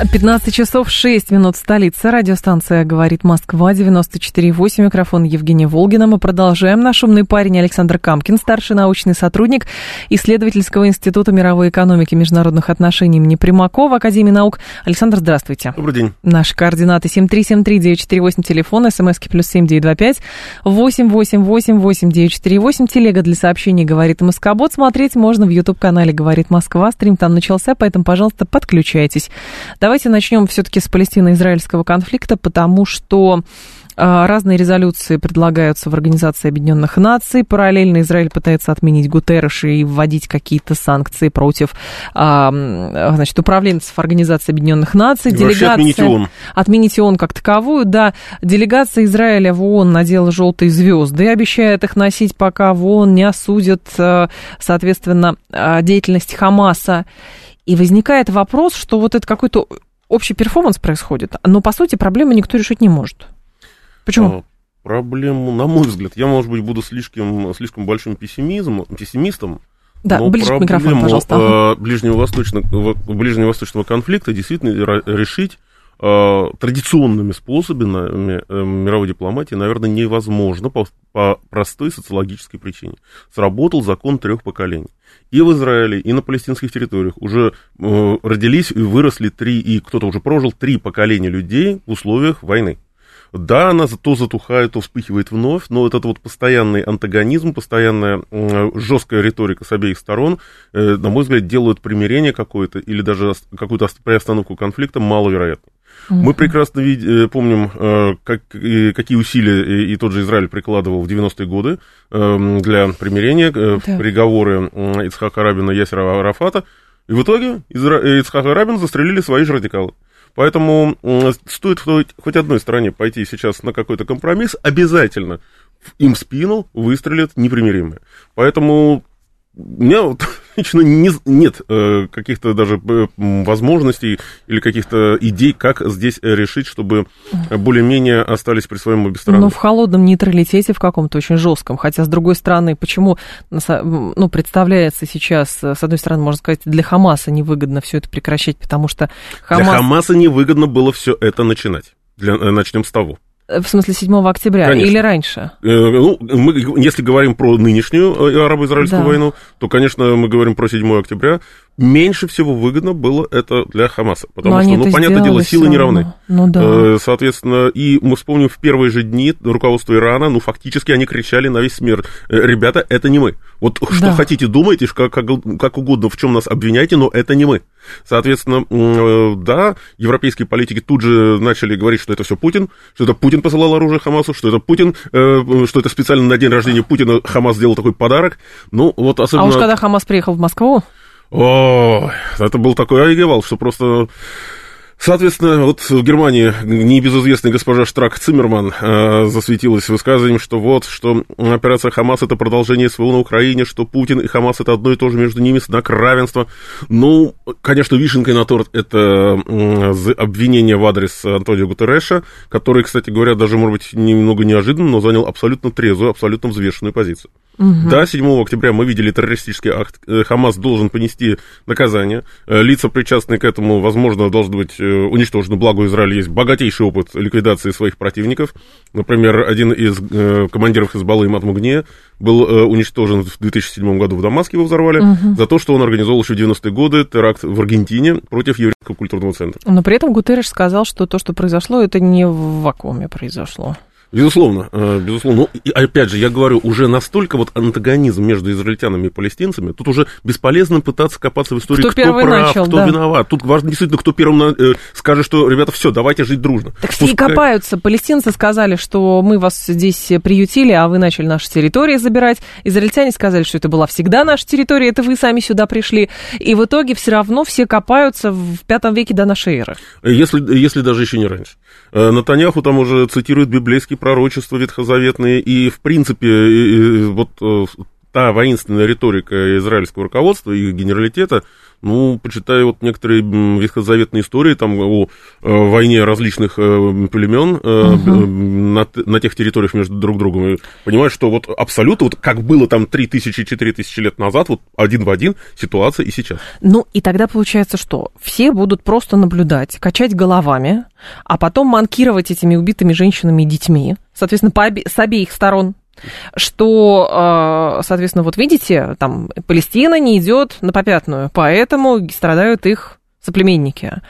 15 часов 6 минут столица. Радиостанция «Говорит Москва», 94,8. Микрофон Евгения Волгина. Мы продолжаем. Наш умный парень Александр Камкин, старший научный сотрудник исследовательского института мировой экономики и международных отношений имени Примакова, Академии наук. Александр, здравствуйте. Добрый день. Наши координаты 7373948, телефон, смски плюс 7925 8888948, телега для сообщений «Говорит Москобот». Смотреть можно в YouTube-канале «Говорит Москва». Стрим там начался, поэтому, пожалуйста, подключайтесь. Давайте начнем все-таки с палестино-израильского конфликта, потому что а, Разные резолюции предлагаются в Организации Объединенных Наций. Параллельно Израиль пытается отменить Гутерреш и вводить какие-то санкции против а, значит, управленцев Организации Объединенных Наций. Делегация, отменить ООН. Отменить ООН как таковую, да. Делегация Израиля в ООН надела желтые звезды и обещает их носить, пока в ООН не осудят, а, соответственно, деятельность Хамаса. И возникает вопрос, что вот это какой-то общий перформанс происходит, но, по сути, проблемы никто решить не может. Почему? А, проблему, на мой взгляд, я, может быть, буду слишком, слишком большим пессимизмом, пессимистом, да, но ближе к микрофону, пожалуйста. Ага. Ближневосточного, ближневосточного конфликта действительно решить традиционными способами э, мировой дипломатии, наверное, невозможно по, по простой социологической причине. Сработал закон трех поколений и в Израиле, и на палестинских территориях уже э, родились и выросли три, и кто-то уже прожил три поколения людей в условиях войны. Да, она то затухает, то вспыхивает вновь, но этот вот постоянный антагонизм, постоянная э, жесткая риторика с обеих сторон, э, на мой взгляд, делают примирение какое-то или даже какую-то приостановку конфликта маловероятным. Мы прекрасно вид- э, помним, э, как, какие усилия и тот же Израиль прикладывал в 90-е годы эм, для примирения, э, да. переговоры Ицхака Рабина и Ясера Арафата. И в итоге Изра... Ицхака Рабина застрелили свои же радикалы. Поэтому стоит хоть одной стороне пойти сейчас на какой-то компромисс, обязательно им в спину выстрелят непримиримые. Поэтому у меня вот, лично не, нет э, каких-то даже э, возможностей или каких-то идей, как здесь решить, чтобы более-менее остались при своем обе стороны. Но в холодном нейтралитете в каком-то очень жестком. Хотя, с другой стороны, почему ну, представляется сейчас, с одной стороны, можно сказать, для Хамаса невыгодно все это прекращать, потому что Хамас... Для Хамаса невыгодно было все это начинать. Для, э, начнем с того. В смысле 7 октября Конечно. или раньше? Э, ну, мы, если говорим про нынешнюю э, арабо-израильскую да. войну, то, конечно, мы говорим про 7 октября меньше всего выгодно было это для Хамаса. Потому Но что, ну, понятное дело, силы не равны. Ну, да. Э, соответственно, и мы вспомним в первые же дни руководство Ирана, ну, фактически они кричали на весь мир, «Э, ребята, это не мы. Вот да. что хотите, думайте, как, как, как угодно, в чем нас обвиняйте, но это не мы. Соответственно, э, да, европейские политики тут же начали говорить, что это все Путин, что это Путин посылал оружие Хамасу, что это Путин, что это специально на день рождения Путина Хамас сделал такой подарок. Ну, вот особенно... А уж когда Хамас приехал в Москву? О, это был такой айгевал, что просто Соответственно, вот в Германии небезызвестная госпожа Штрак Циммерман э, засветилась высказыванием, что вот, что операция Хамас это продолжение СВО на Украине, что Путин и Хамас это одно и то же, между ними знак равенства. Ну, конечно, вишенкой на торт это э, обвинение в адрес Антонио Гутерреша, который, кстати говоря, даже, может быть, немного неожиданно, но занял абсолютно трезвую, абсолютно взвешенную позицию. Угу. Да, 7 октября мы видели террористический акт. Э, Хамас должен понести наказание. Э, лица, причастные к этому, возможно, должны быть э, уничтожены. Благо, у Израиля есть богатейший опыт ликвидации своих противников. Например, один из командиров Хизбаллы Имат Мугне был уничтожен в 2007 году в Дамаске, его взорвали, угу. за то, что он организовал еще в 90-е годы теракт в Аргентине против еврейского культурного центра. Но при этом Гутерреш сказал, что то, что произошло, это не в вакууме произошло. Безусловно, э, безусловно. Ну, и опять же, я говорю, уже настолько вот антагонизм между израильтянами и палестинцами, тут уже бесполезно пытаться копаться в истории, кто, кто прав, начал, кто да. виноват. Тут важно действительно, кто первым э, скажет, что, ребята, все, давайте жить дружно. Так все Пускай... копаются. Палестинцы сказали, что мы вас здесь приютили, а вы начали наши территории забирать. Израильтяне сказали, что это была всегда наша территория, это вы сами сюда пришли. И в итоге все равно все копаются в пятом веке до нашей эры. Если, если даже еще не раньше. Э, Натаньяху там уже цитирует библейский пророчества ветхозаветные, и, в принципе, вот та воинственная риторика израильского руководства и генералитета, ну, почитаю вот некоторые ветхозаветные истории там о, о войне различных э, племен э, угу. на, на тех территориях между друг другом, и понимаешь, что вот абсолютно, вот как было там 3000-4000 лет назад, вот один в один ситуация и сейчас. Ну, и тогда получается, что все будут просто наблюдать, качать головами, а потом манкировать этими убитыми женщинами и детьми, соответственно, по обе, с обеих сторон что, а, соответственно, вот видите, там Палестина не идет на попятную, поэтому страдают их соплеменники.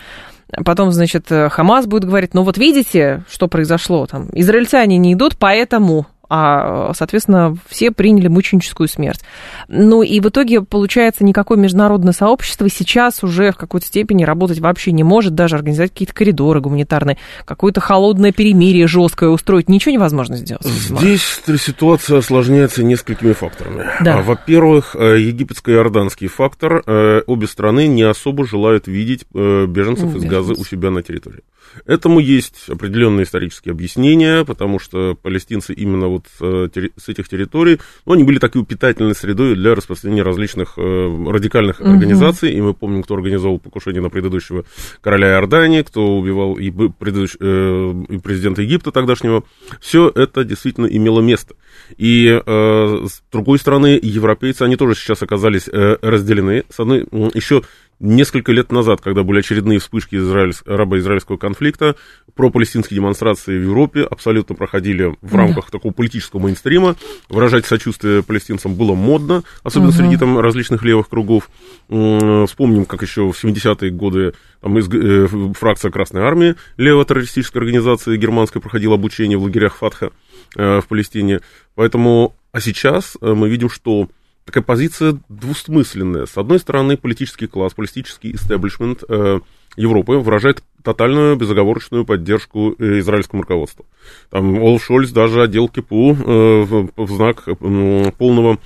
Потом, значит, Хамас будет говорить, ну вот видите, что произошло, там, израильтяне не идут, поэтому а, соответственно, все приняли мученическую смерть. Ну и в итоге, получается, никакое международное сообщество сейчас уже в какой-то степени работать вообще не может, даже организовать какие-то коридоры гуманитарные, какое-то холодное перемирие жесткое устроить, ничего невозможно сделать. Здесь ситуация осложняется несколькими факторами. Да. А, во-первых, э, египетско-иорданский фактор. Э, обе страны не особо желают видеть э, беженцев из Газы у себя на территории. Этому есть определенные исторические объяснения, потому что палестинцы именно вот э, с этих территорий, ну, они были такой питательной средой для распространения различных э, радикальных угу. организаций, и мы помним, кто организовал покушение на предыдущего короля Иордании, кто убивал и, предыдущ, э, и президента Египта тогдашнего. Все это действительно имело место. И с другой стороны, европейцы, они тоже сейчас оказались разделены. С одной, еще Несколько лет назад, когда были очередные вспышки израиль, арабо-израильского конфликта, пропалестинские демонстрации в Европе абсолютно проходили в рамках да. такого политического мейнстрима. Выражать сочувствие палестинцам было модно, особенно угу. среди там различных левых кругов. Вспомним, как еще в 70-е годы там, из, э, фракция Красной Армии, левая террористическая организация германская, проходила обучение в лагерях Фатха э, в Палестине. Поэтому, а сейчас э, мы видим, что такая позиция двусмысленная. С одной стороны, политический класс, политический истеблишмент э, Европы выражает тотальную безоговорочную поддержку э, израильскому руководству. Там Олаф Шольц даже одел кипу э, в, в знак э, полного,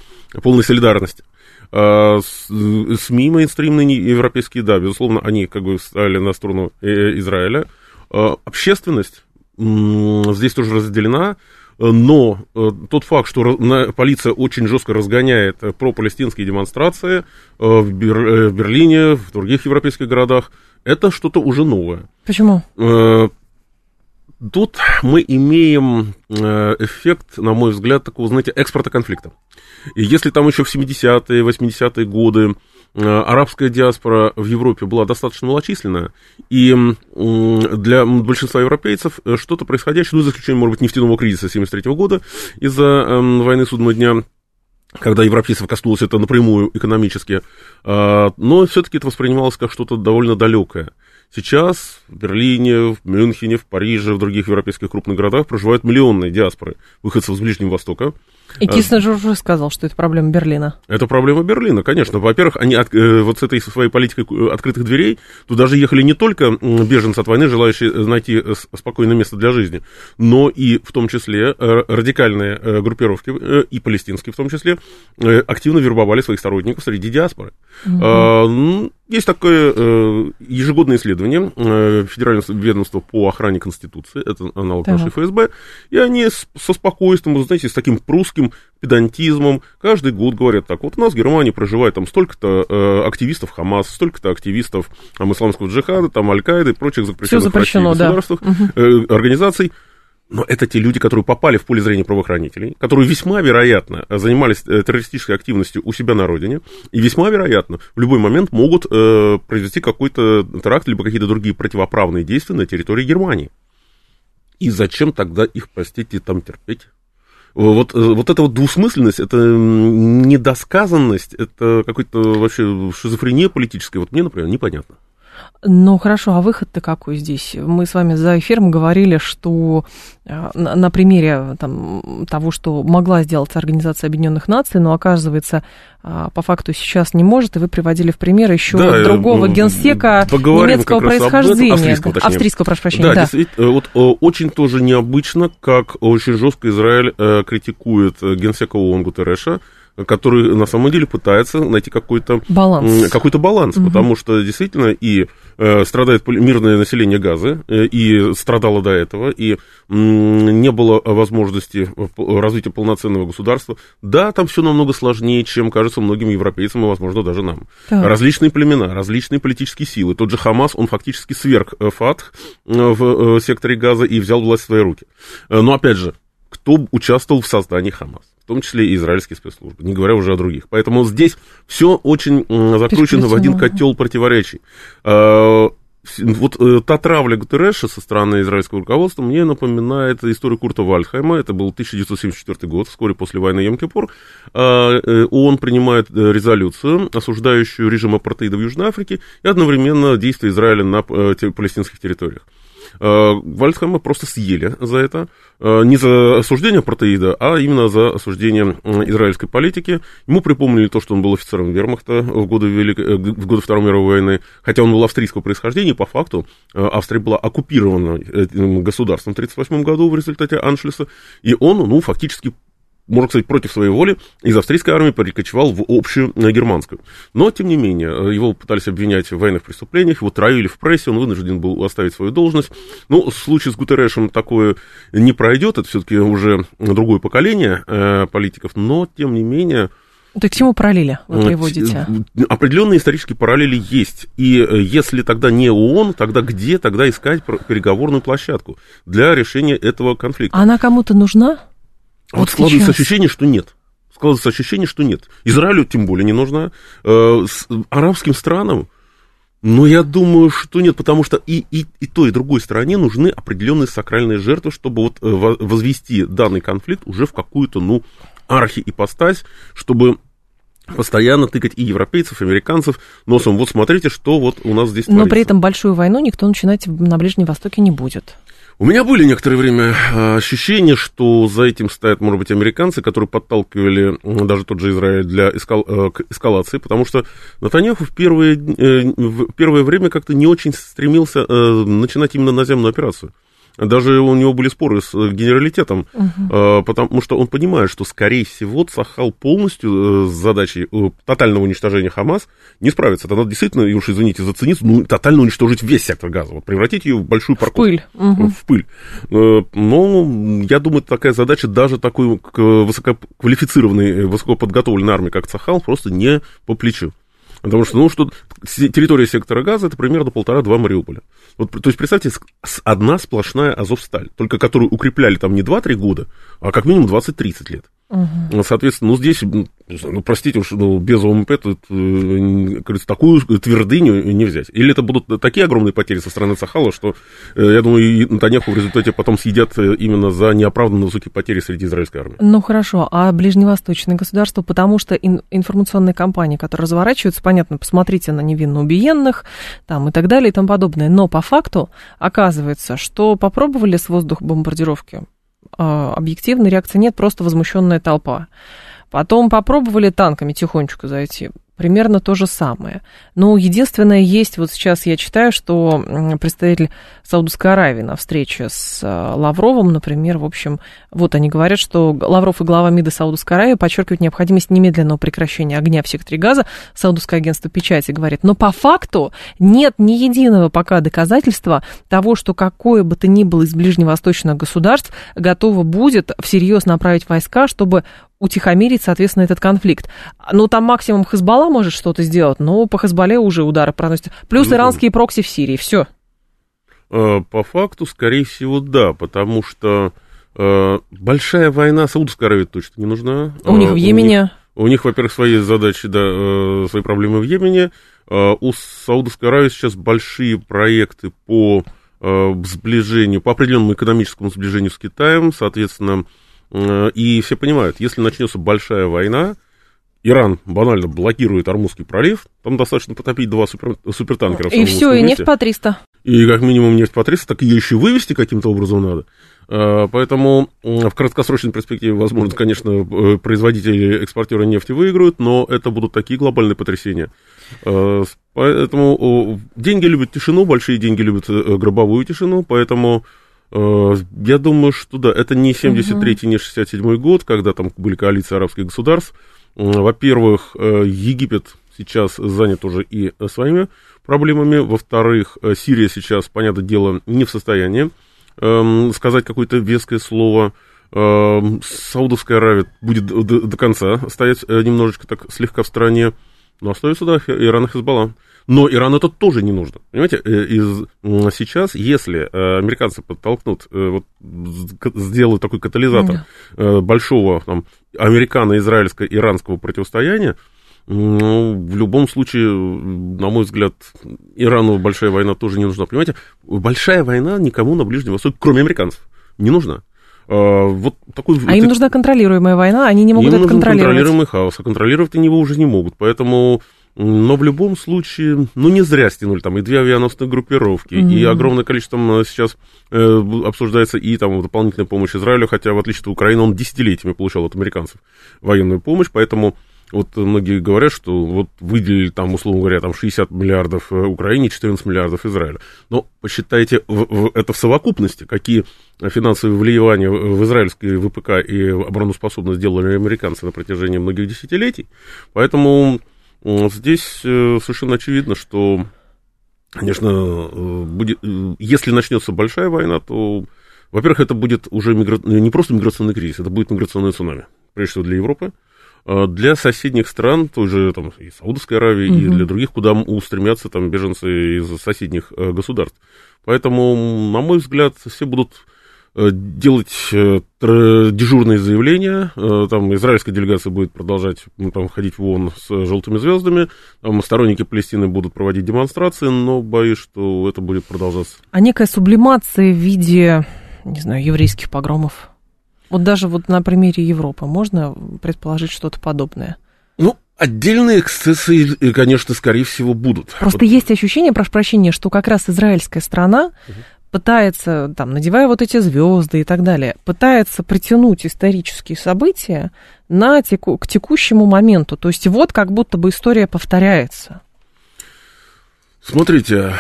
полной солидарности. А, СМИ мейнстримные европейские, да, безусловно, они как бы стали на сторону э, Израиля. А, общественность здесь тоже разделена. Но э, тот факт, что полиция очень жестко разгоняет э, пропалестинские демонстрации э, в Берлине, в других европейских городах, это что-то уже новое. Почему? Тут мы имеем эффект, на мой взгляд, такого, знаете, экспорта конфликта. И если там еще в 70-е, 80-е годы Э, арабская диаспора в Европе была достаточно малочисленная, и для большинства европейцев э, что-то происходящее, ну, за исключением, может быть, нефтяного кризиса 73 года из-за эм, войны судного дня, когда европейцев коснулось это напрямую экономически, э, но все-таки это воспринималось как что-то довольно далекое. Сейчас в Берлине, в Мюнхене, в Париже, в других европейских крупных городах проживают миллионные диаспоры выходцев с Ближнего Востока, и Киснер уже сказал, что это проблема Берлина. Это проблема Берлина, конечно. Во-первых, они от, э, вот с этой своей политикой э, открытых дверей туда же ехали не только беженцы от войны, желающие найти э, спокойное место для жизни, но и в том числе радикальные группировки, и палестинские в том числе, активно вербовали своих сторонников среди диаспоры. Угу. Есть такое ежегодное исследование Федерального ведомства по охране Конституции, это аналог так. нашей ФСБ, и они со спокойствием, знаете, с таким прусским таким педантизмом. Каждый год говорят так, вот у нас в Германии проживает там столько-то э, активистов Хамас, столько-то активистов там, исламского джихада, там Аль-Каиды и прочих запрещенных запрещено, да. э, организаций. Но это те люди, которые попали в поле зрения правоохранителей, которые весьма вероятно занимались э, террористической активностью у себя на родине, и весьма вероятно в любой момент могут э, произвести какой-то теракт, либо какие-то другие противоправные действия на территории Германии. И зачем тогда их, простите, там терпеть? Вот, э, вот эта вот двусмысленность, это недосказанность, это какой-то вообще шизофрения политическая, вот мне, например, непонятно. Ну хорошо, а выход-то какой здесь? Мы с вами за эфиром говорили, что э, на, примере там, того, что могла сделать Организация Объединенных Наций, но оказывается, э, по факту сейчас не может, и вы приводили в пример еще да, другого генсека немецкого происхождения. Австрийского, точнее. Австрийского, прошу прощения, да. да. Вот очень тоже необычно, как очень жестко Израиль критикует генсека ООН Гутерреша, который на самом деле пытается найти какой-то баланс, какой-то баланс угу. потому что действительно и э, страдает мирное население Газы, э, и страдало до этого, и э, не было возможности развития полноценного государства. Да, там все намного сложнее, чем кажется многим европейцам, и, возможно, даже нам. Так. Различные племена, различные политические силы. Тот же Хамас, он фактически сверх э, ФАТХ э, в секторе Газа и взял власть в свои руки. Но, опять же, кто участвовал в создании Хамас? в том числе и израильские спецслужбы, не говоря уже о других. Поэтому здесь все очень закручено в один котел противоречий. А, вот э, та травля Гутерреша со стороны израильского руководства мне напоминает историю Курта Вальдхайма. Это был 1974 год, вскоре после войны Йом-Кипур. А, э, ООН принимает э, резолюцию, осуждающую режим апартеида в Южной Африке и одновременно действия Израиля на палестинских территориях. Э, Вальдхайма просто съели за это. Э, не за осуждение протеида, а именно за осуждение израильской политики. Ему припомнили то, что он был офицером вермахта в годы, Велик... Э, в годы Второй мировой войны. Хотя он был австрийского происхождения, по факту Австрия была оккупирована государством в 1938 году в результате Аншлиса. И он, ну, фактически можно сказать, против своей воли, из австрийской армии перекочевал в общую э, германскую. Но, тем не менее, э, его пытались обвинять в военных преступлениях, его травили в прессе, он вынужден был оставить свою должность. Ну, в случае с Гутеррешем такое не пройдет, это все-таки уже другое поколение э, политиков, но, тем не менее... То к чему параллели вы приводите? Определенные исторические параллели есть. И если тогда не ООН, тогда где тогда искать переговорную площадку для решения этого конфликта? Она кому-то нужна? Вот, складывается сейчас. ощущение, что нет. Складывается ощущение, что нет. Израилю тем более не нужна. Э, с, арабским странам, но я думаю, что нет, потому что и, и, и той, и другой стороне нужны определенные сакральные жертвы, чтобы вот э, возвести данный конфликт уже в какую-то, ну, архиипостась, чтобы постоянно тыкать и европейцев, и американцев носом. Вот смотрите, что вот у нас здесь Но творится. при этом большую войну никто начинать на Ближнем Востоке не будет. У меня были некоторое время а, ощущения, что за этим стоят, может быть, американцы, которые подталкивали даже тот же Израиль для эскал, э, к эскалации, потому что Натаньяху в первое, э, в первое время как-то не очень стремился э, начинать именно наземную операцию. Даже у него были споры с э, генералитетом, угу. потому что он понимает, что, скорее всего, Цахал полностью э, с задачей тотального уничтожения Хамас не справится. Тогда действительно, и уж извините за цинизм, ну, тотально уничтожить весь сектор газа, вот, превратить ее в большую парковку. В пыль. Угу. В пыль. Но я думаю, такая задача даже такой высококвалифицированной, высокоподготовленной армии, как Цахал, просто не по плечу. Потому что, ну, что территория сектора газа это примерно полтора-два Мариуполя. Вот, то есть, представьте, одна сплошная Азовсталь, только которую укрепляли там не 2-3 года, а как минимум 20-30 лет. Угу. Соответственно, ну, здесь, ну, простите уж, ну, без ОМП тут, э, такую твердыню не взять. Или это будут такие огромные потери со стороны Сахала, что, э, я думаю, и Натаньяху в результате потом съедят э, именно за неоправданно высокие потери среди израильской армии. Ну, хорошо. А ближневосточное государство, потому что ин- информационные кампании, которые разворачиваются, понятно, посмотрите на невинно убиенных, там, и так далее, и тому подобное. Но по факту оказывается, что попробовали с воздуха бомбардировки объективной реакции нет, просто возмущенная толпа. Потом попробовали танками тихонечко зайти примерно то же самое. Но единственное есть, вот сейчас я читаю, что представитель Саудовской Аравии на встрече с э, Лавровым, например, в общем, вот они говорят, что Лавров и глава МИДа Саудовской Аравии подчеркивают необходимость немедленного прекращения огня в секторе газа. Саудовское агентство печати говорит, но по факту нет ни единого пока доказательства того, что какое бы то ни было из ближневосточных государств готово будет всерьез направить войска, чтобы утихомирить, соответственно, этот конфликт. Ну, там максимум Хизбалла может что-то сделать, но по Хизбалле уже удары проносят. Плюс ну, иранские прокси в Сирии, все. Э, по факту, скорее всего, да, потому что э, большая война Саудовской Аравии точно не нужна. У них в Йемене... У них, у них во-первых, свои задачи, да, э, свои проблемы в Йемене. У Саудовской Аравии сейчас большие проекты по сближению, по определенному экономическому сближению с Китаем, соответственно, и все понимают, если начнется большая война, Иран банально блокирует Армузский пролив, там достаточно потопить два супер, супертанкера. И все, и нефть по 300. И как минимум нефть по 300, так ее еще вывести каким-то образом надо. А, поэтому в краткосрочной перспективе, возможно, конечно, э, производители, экспортеры нефти выиграют, но это будут такие глобальные потрясения. Поэтому деньги любят тишину, большие деньги любят э, гробовую тишину, поэтому э, я думаю, что да, это не 73-й, не 67-й год, когда там были коалиции арабских государств, Во-первых, Египет сейчас занят уже и своими проблемами. Во-вторых, Сирия сейчас, понятное дело, не в состоянии эм, сказать какое-то веское слово. Эм, Саудовская Аравия будет до, до конца стоять немножечко так слегка в стороне. Но остается, да, Иран и Хизбалла. Но Ирану это тоже не нужно. Понимаете, э, из, сейчас, если э, американцы подтолкнут, э, вот, сделают такой катализатор mm большого там, американо-израильско-иранского противостояния, ну, в любом случае, на мой взгляд, Ирану большая война тоже не нужна. Понимаете, большая война никому на Ближнем Востоке, кроме американцев, не нужна. А, вот такой, а им нужна контролируемая война, они не могут им это контролировать. контролируемый хаос, а контролировать они его уже не могут. Поэтому но в любом случае, ну, не зря стянули там и две авианосные группировки, mm-hmm. и огромное количество сейчас э, обсуждается и там дополнительная помощь Израилю, хотя, в отличие от Украины, он десятилетиями получал от американцев военную помощь, поэтому вот многие говорят, что вот выделили там, условно говоря, там 60 миллиардов э, Украине, 14 миллиардов Израилю. Но посчитайте в, в, это в совокупности, какие финансовые влияния в израильской ВПК и обороноспособность сделали американцы на протяжении многих десятилетий. Поэтому Здесь э, совершенно очевидно, что, конечно, э, будет, э, если начнется большая война, то, во-первых, это будет уже мигра... не просто миграционный кризис, это будет миграционное цунами, прежде всего для Европы, а для соседних стран, той же там, и Саудовской Аравии, угу. и для других, куда устремятся там беженцы из соседних государств. Поэтому, на мой взгляд, все будут делать э, дежурные заявления. Э, там израильская делегация будет продолжать ну, там, ходить в ООН с желтыми звездами. Там сторонники Палестины будут проводить демонстрации, но боюсь, что это будет продолжаться. А некая сублимация в виде, не знаю, еврейских погромов? Вот даже вот на примере Европы можно предположить что-то подобное? Ну, Отдельные эксцессы, конечно, скорее всего, будут. Просто вот. есть ощущение, прошу прощения, что как раз израильская страна угу пытается, там, надевая вот эти звезды и так далее, пытается притянуть исторические события на теку, к текущему моменту. То есть вот как будто бы история повторяется. Смотрите,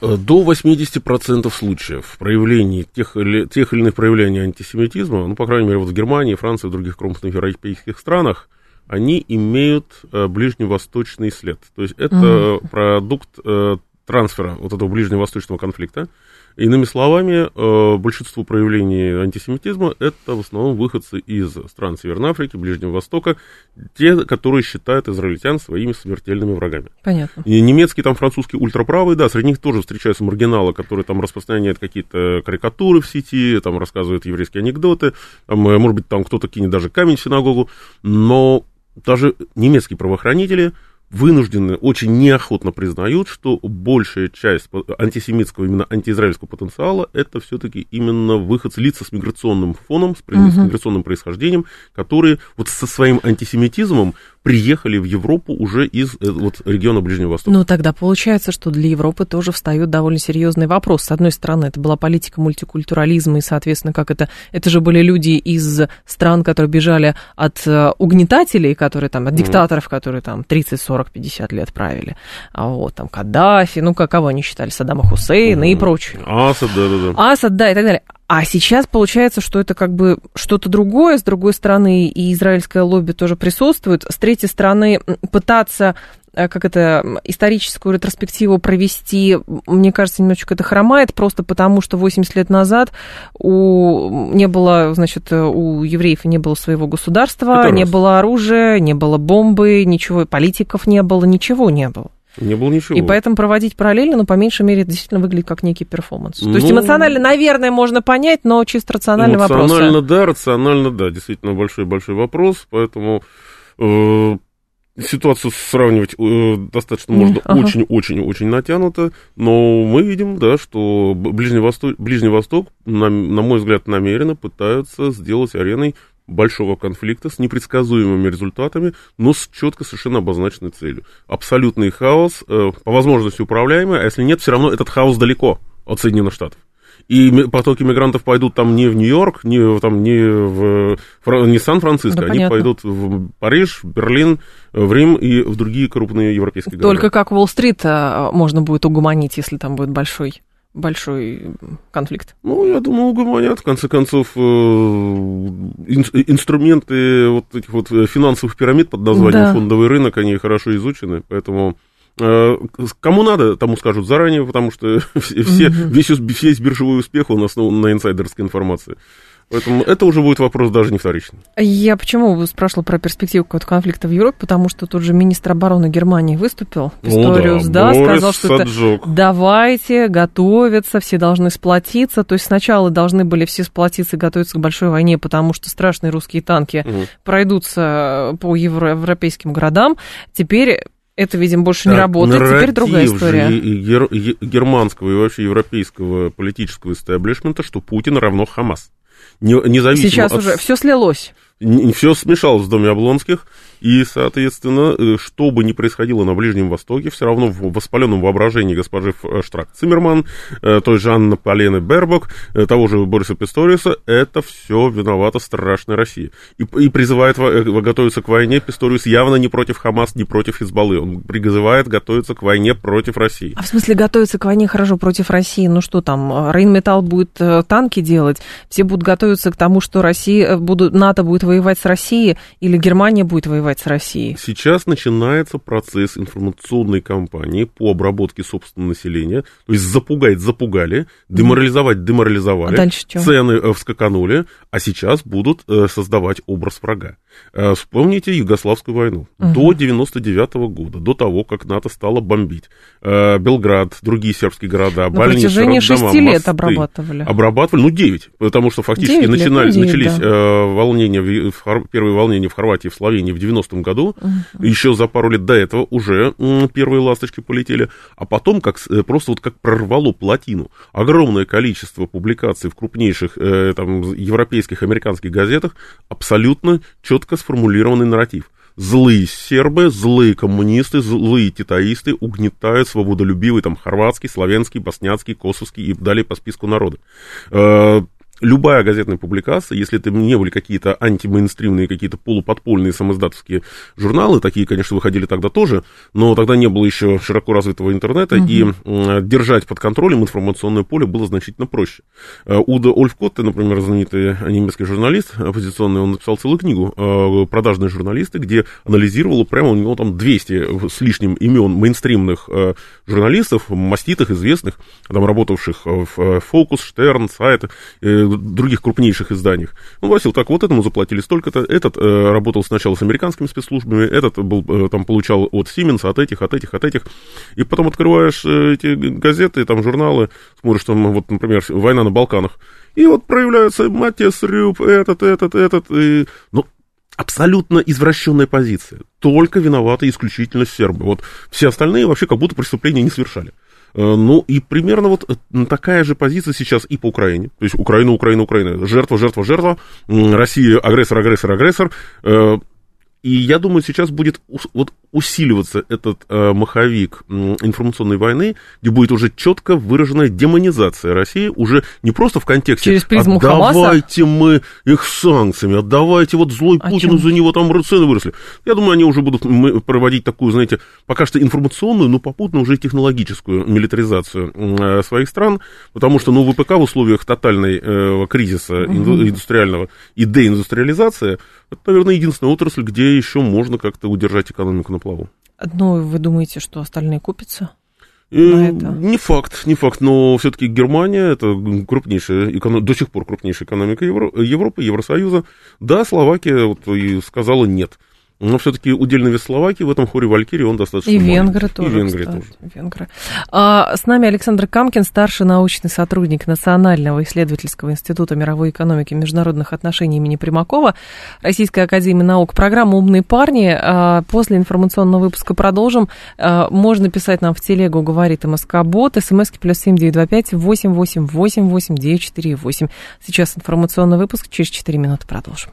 до 80% случаев проявлений тех или, тех или иных проявлений антисемитизма, ну, по крайней мере, вот в Германии, Франции и других крупных европейских странах, они имеют э, ближневосточный след. То есть это mm. продукт э, трансфера вот этого ближневосточного конфликта. Иными словами, э, большинство проявлений антисемитизма это в основном выходцы из стран Северной Африки, Ближнего Востока, те, которые считают израильтян своими смертельными врагами. Понятно. И немецкие, там французские ультраправые, да, среди них тоже встречаются маргиналы, которые там распространяют какие-то карикатуры в сети, там рассказывают еврейские анекдоты, там, э, может быть, там кто-то кинет даже камень в синагогу, но даже немецкие правоохранители вынуждены, очень неохотно признают, что большая часть антисемитского, именно антиизраильского потенциала, это все-таки именно выходцы, лица с миграционным фоном, с, угу. с миграционным происхождением, которые вот со своим антисемитизмом приехали в Европу уже из э, вот, региона Ближнего Востока. Ну, тогда получается, что для Европы тоже встает довольно серьезный вопрос. С одной стороны, это была политика мультикультурализма, и, соответственно, как это... Это же были люди из стран, которые бежали от э, угнетателей, которые там, от диктаторов, которые там 30, 40, 50 лет правили. А вот там Каддафи, ну, как, кого они считали, Саддама Хусейна mm. и прочее. Асад, да-да-да. Асад, да, и так далее. А сейчас получается, что это как бы что-то другое, с другой стороны, и израильское лобби тоже присутствует, с третьей стороны, пытаться э, как это, историческую ретроспективу провести, мне кажется, немножечко это хромает, просто потому что 80 лет назад у, не было, значит, у евреев не было своего государства, это не раз. было оружия, не было бомбы, ничего, политиков не было, ничего не было. Не было ничего. И поэтому проводить параллельно, ну, по меньшей мере, это действительно выглядит как некий перформанс. Ну, То есть эмоционально, наверное, можно понять, но чисто рациональный вопрос. Эмоционально, да, рационально, да, действительно большой-большой вопрос, поэтому э, ситуацию сравнивать э, достаточно можно очень-очень-очень ага. натянуто, но мы видим, да, что Ближний Восток, Ближний Восток на, на мой взгляд, намеренно пытаются сделать ареной большого конфликта с непредсказуемыми результатами, но с четко совершенно обозначенной целью. Абсолютный хаос, э, по возможности управляемый, а если нет, все равно этот хаос далеко от Соединенных Штатов. И потоки мигрантов пойдут там не в Нью-Йорк, не, там, не в не Сан-Франциско, да, они понятно. пойдут в Париж, Берлин, в Рим и в другие крупные европейские города. Только как Уолл-стрит э, можно будет угомонить, если там будет большой большой конфликт? Ну, я думаю, угомонят. В конце концов, э, инструменты вот этих вот финансовых пирамид под названием да. фондовый рынок, они хорошо изучены, поэтому э, Кому надо, тому скажут заранее, потому что все, угу. весь, весь биржевой успех он основан на инсайдерской информации. Поэтому это уже будет вопрос даже не вторичный. Я почему спрашивала про перспективу какого-то конфликта в Европе? Потому что тут же министр обороны Германии выступил, Писториус, ну, да, да сказал, что это давайте готовиться, все должны сплотиться. То есть сначала должны были все сплотиться и готовиться к большой войне, потому что страшные русские танки угу. пройдутся по евро- европейским городам. Теперь это, видимо, больше так, не работает. Теперь другая история. Гер- германского и вообще европейского политического истеблишмента, что Путин равно Хамас. Не, независимо Сейчас от... уже все слилось. Все смешалось в доме Облонских, и, соответственно, э, что бы ни происходило на Ближнем Востоке, все равно в воспаленном воображении госпожи э, Штрак-Циммерман, э, той же Анны Полены Бербок, того же Бориса Писториуса, это все виновата страшная Россия. И, и призывает готовиться к войне Писториус явно не против Хамас, не против Хизбаллы. Он призывает готовиться к войне против России. А в смысле готовиться к войне хорошо против России? Ну что там, Рейнметалл будет танки делать, все будут готовиться к тому, что Россия, будут, НАТО будет воевать с Россией или Германия будет воевать с Россией? Сейчас начинается процесс информационной кампании по обработке собственного населения. То есть запугать запугали, деморализовать деморализовали, а дальше что? цены э, вскаканули, а сейчас будут э, создавать образ врага. Э, вспомните Югославскую войну. Угу. До 99 -го года, до того, как НАТО стало бомбить. Белград, другие сербские города, На больницы, протяжении роддома, 6 лет мосты. обрабатывали. Обрабатывали, ну, 9, потому что фактически начинали, 9, начались да. волнения в первые волнения в Хорватии, в Словении в 90-м году, uh-huh. еще за пару лет до этого уже первые ласточки полетели, а потом как, э, просто вот как прорвало плотину. Огромное количество публикаций в крупнейших э, там, европейских, американских газетах, абсолютно четко сформулированный нарратив злые сербы, злые коммунисты, злые титаисты угнетают свободолюбивый там хорватский, славянский, боснянский, косовский и далее по списку народа. Э, любая газетная публикация, если это не были какие-то антимейнстримные, какие-то полуподпольные самоиздатовские журналы, такие, конечно, выходили тогда тоже, но тогда не было еще широко развитого интернета, угу. и держать под контролем информационное поле было значительно проще. Э, Уда Ольфкотте, например, знаменитый немецкий журналист оппозиционный, он написал целую книгу э, «Продажные журналисты», где анализировал прямо у него там 200 с лишним имен мейнстримных э, журналистов, маститых, известных, там работавших в Фокус, Штерн, Сайт, других крупнейших изданиях. Он гласил, так, вот этому заплатили столько-то, этот э, работал сначала с американскими спецслужбами, этот был, э, там, получал от Siemens, от этих, от этих, от этих. И потом открываешь э, эти газеты, там, журналы, смотришь, там, вот, например, «Война на Балканах». И вот проявляются Матиас Рюб, этот, этот, этот. И... Ну, абсолютно извращенная позиция. Только виноваты исключительно сербы. Вот все остальные вообще как будто преступления не совершали. Э, ну и примерно вот э, такая же позиция сейчас и по Украине. То есть Украина, Украина, Украина. Жертва, жертва, жертва. Россия агрессор, агрессор, агрессор. И я думаю, сейчас будет вот усиливаться этот э, маховик информационной войны, где будет уже четко выраженная демонизация России, уже не просто в контексте Через призму «отдавайте Хамаса? мы их санкциями, отдавайте вот злой О Путин, за него там цены выросли». Я думаю, они уже будут проводить такую, знаете, пока что информационную, но попутно уже технологическую милитаризацию э, своих стран, потому что, ну, ВПК в условиях тотальной э, кризиса угу. индустриального и деиндустриализации, это, наверное, единственная отрасль, где еще можно как-то удержать экономику на плаву. Ну, вы думаете, что остальные купятся? Э, не факт, не факт, но все-таки Германия это крупнейшая, до сих пор крупнейшая экономика Европы, Евросоюза. Да, Словакия вот, и сказала нет. Но все-таки удельный вес Словакии в этом хоре Валькирии, он достаточно И венгры тоже. И венгры кстати, тоже. Венгры. А, с нами Александр Камкин, старший научный сотрудник Национального исследовательского института мировой экономики и международных отношений имени Примакова, Российской академии наук. Программа «Умные парни». А, после информационного выпуска продолжим. А, можно писать нам в телегу, говорит МСК Бот, смски плюс семь девять два пять восемь восемь восемь восемь девять четыре восемь. Сейчас информационный выпуск, через четыре минуты продолжим.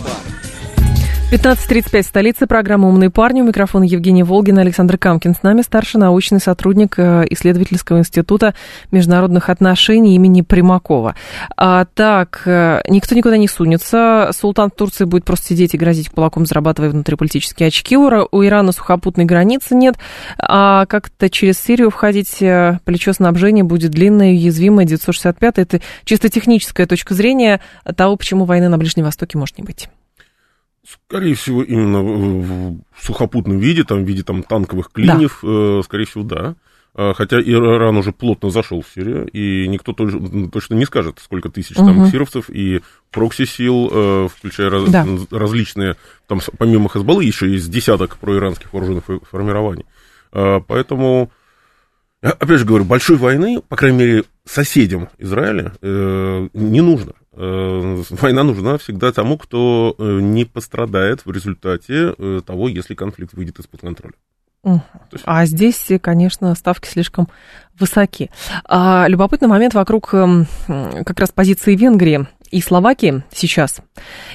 15.35, столица, программа «Умные парни». У микрофона Евгений Волгин, Александр Камкин. С нами старший научный сотрудник э, исследовательского института международных отношений имени Примакова. А, так, э, никто никуда не сунется. Султан в Турции будет просто сидеть и грозить кулаком, зарабатывая внутриполитические очки. У, у Ирана сухопутной границы нет. А как-то через Сирию входить э, плечо снабжения будет длинное и уязвимое. 965 это чисто техническая точка зрения того, почему войны на Ближнем Востоке может не быть. Скорее всего, именно в сухопутном виде, там, в виде там, танковых клиньев, да. э, скорее всего, да. А, хотя Иран уже плотно зашел в Сирию, и никто точно не скажет, сколько тысяч угу. там сировцев и прокси-сил, э, включая раз, да. различные, там помимо Хазбаллы еще есть десяток проиранских вооруженных формирований. А, поэтому, опять же говорю, большой войны, по крайней мере, соседям Израиля э, не нужно. Э, война нужна всегда тому, кто э, не пострадает в результате э, того, если конфликт выйдет из-под контроля. Есть... А здесь, конечно, ставки слишком высоки. А, любопытный момент вокруг эм, как раз позиции Венгрии и Словакии сейчас.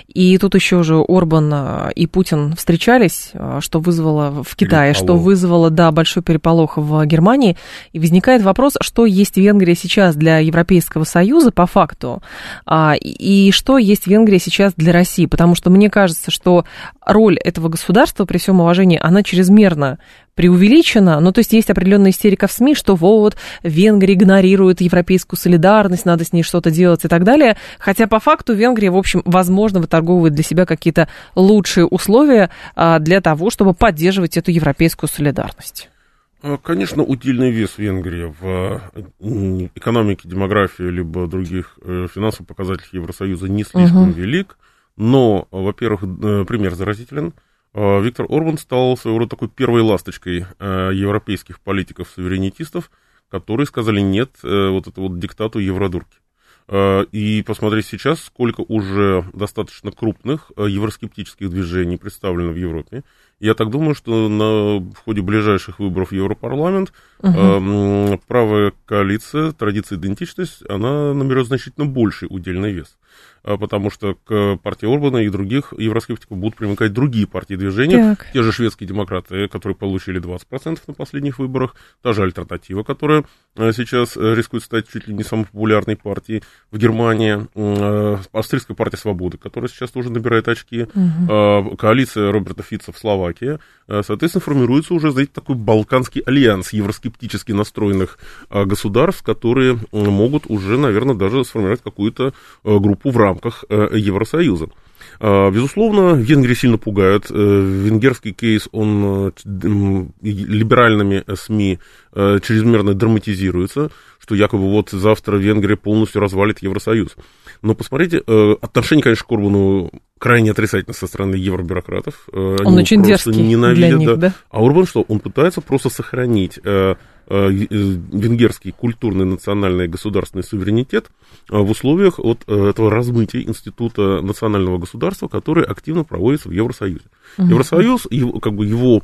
И тут еще уже Орбан э, и Путин встречались, э, что вызвало в Китае, переполох. что вызвало, да, большой переполох в Германии. И возникает вопрос, что есть Венгрия сейчас для Европейского Союза по факту, а, и что есть Венгрия сейчас для России. Потому что мне кажется, что роль этого государства, при всем уважении, она чрезмерно преувеличена. Ну, то есть есть определенная истерика в СМИ, что вот Венгрия игнорирует европейскую солидарность, надо с ней что-то делать и так далее. Хотя по факту Венгрия, в общем, возможно, выторговывает для себя какие-то лучшие условия а, для того, чтобы поддерживать эту европейскую солидарность. А, конечно, удельный вес Венгрии в экономике, демографии, либо других э, финансовых показателях Евросоюза не слишком угу. велик. Но, во-первых, э, пример заразителен – Виктор Орбан стал своего рода такой первой ласточкой а, европейских политиков-суверенитистов, которые сказали нет э, вот этому вот диктату евродурки. И посмотреть сейчас, сколько уже достаточно крупных евроскептических движений представлено в Европе. Я так думаю, что на, в ходе ближайших выборов в Европарламент угу. правая коалиция, традиция идентичность, она наберет значительно больший удельный вес. А, потому что к партии Орбана и других евроскептиков будут примыкать другие партии движения, так. те же шведские демократы, которые получили 20% на последних выборах, та же альтернатива, которая а, сейчас э, рискует стать чуть ли не самой популярной партией в Германии, а, австрийская партия свободы, которая сейчас тоже набирает очки, угу. коалиция Роберта Фица в Словакии, соответственно, формируется уже, знаете, такой балканский альянс евроскептически настроенных государств, которые могут уже, наверное, даже сформировать какую-то группу в рамках рамках э, Евросоюза. А, безусловно, Венгрия сильно пугает. Э, венгерский кейс, он э, либеральными СМИ чрезмерно драматизируется, что якобы вот завтра Венгрия полностью развалит Евросоюз. Но посмотрите, отношение, конечно, к Орбану крайне отрицательно со стороны евробюрократов. Он Они очень дерзкий ненавидят, для них, да. да? А Орбан что? Он пытается просто сохранить Э, э, венгерский культурный, национальный, государственный суверенитет э, в условиях вот этого размытия института национального государства, который активно проводится в Евросоюзе. Угу. Евросоюз, его, как бы его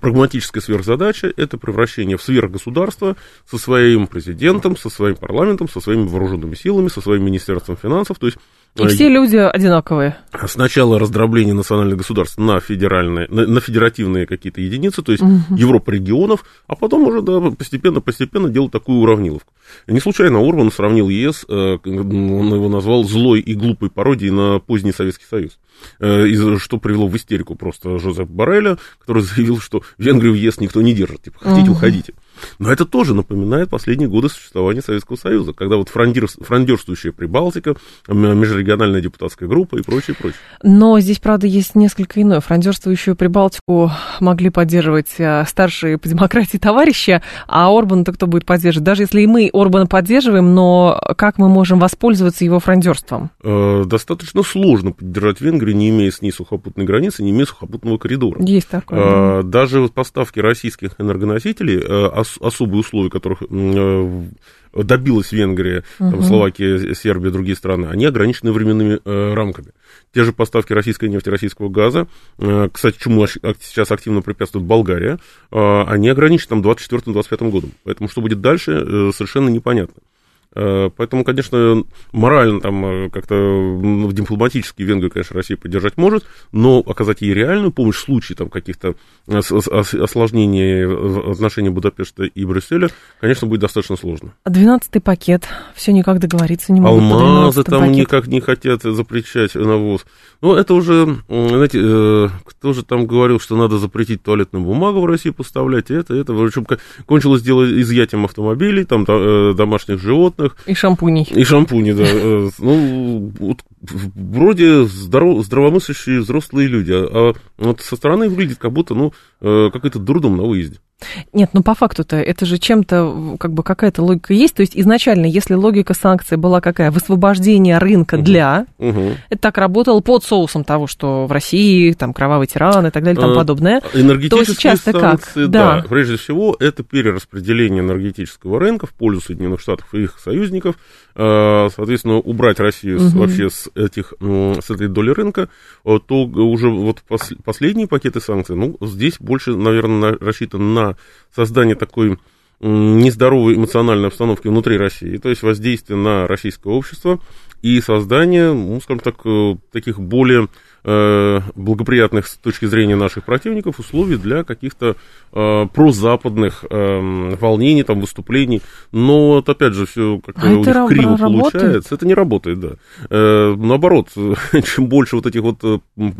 прагматическая сверхзадача – это превращение в сверхгосударство со своим президентом, со своим парламентом, со своими вооруженными силами, со своим министерством финансов. То есть и все люди одинаковые. Сначала раздробление национальных государств на федеральные, на, на федеративные какие-то единицы, то есть угу. Европа регионов, а потом уже да, постепенно-постепенно делать такую уравниловку. Не случайно Орбан сравнил ЕС, э, он его назвал злой и глупой пародией на поздний Советский Союз. Э, что привело в истерику просто Жозеп Барреля, который заявил, что Венгрию в ЕС никто не держит, типа, хотите, угу. уходите. Но это тоже напоминает последние годы существования Советского Союза, когда вот фрондир, фрондерствующая Прибалтика, межрегиональная депутатская группа и прочее, прочее. Но здесь, правда, есть несколько иное. Фрондерствующую Прибалтику могли поддерживать э, старшие по демократии товарищи, а Орбан-то кто будет поддерживать? Даже если и мы Орбана поддерживаем, но как мы можем воспользоваться его фрондерством? Э, достаточно сложно поддержать Венгрию, не имея с ней сухопутной границы, не имея сухопутного коридора. Есть такое. Э, даже вот поставки российских энергоносителей, особые условия, которых э, добилась Венгрия, угу. там, Словакия, Сербия, другие страны, они ограничены временными э, рамками. Те же поставки российской нефти, российского газа, э, кстати, чему сейчас активно препятствует Болгария, э, они ограничены там 24-25 годом. Поэтому что будет дальше, э, совершенно непонятно. Э, поэтому, конечно, морально там э, как-то дипломатически Венгрию, конечно, Россия поддержать может, но оказать ей реальную помощь в случае там каких-то осложнений в отношении Будапешта и Брюсселя, конечно, будет достаточно сложно. А двенадцатый пакет, все никак договориться не могут. Алмазы там пакет. никак не хотят запрещать на ввоз. Ну, это уже, знаете, э, кто же там говорил, что надо запретить туалетную бумагу в России поставлять, это, это, в общем, кончилось дело изъятием автомобилей, там, домашних животных, животных. И шампуней. И шампуни, да. Э, ну, вот, вроде здоров, здравомыслящие взрослые люди, а, а вот со стороны выглядит как будто, ну, э, какой-то дурдом на выезде. Нет, ну по факту-то это же чем-то, как бы какая-то логика есть. То есть изначально, если логика санкций была какая? Высвобождение рынка угу. для, угу. это так работало под соусом того, что в России там кровавый тиран и так далее и тому а, подобное. Энергетические то санкции, как? Да. да. Прежде всего, это перераспределение энергетического рынка в пользу Соединенных Штатов и их союзников. А, соответственно, убрать Россию угу. вообще с, этих, с этой доли рынка, то уже вот последние пакеты санкций, ну, здесь больше, наверное, рассчитан на создание такой нездоровой эмоциональной обстановки внутри России, то есть воздействие на российское общество и создание, ну, скажем так, э, таких более Э, благоприятных с точки зрения наших противников условий для каких-то э, прозападных э, волнений, там, выступлений. Но вот опять же все как-то а у них криво работает? получается. Это не работает, да. Э, наоборот, чем больше вот этих вот э,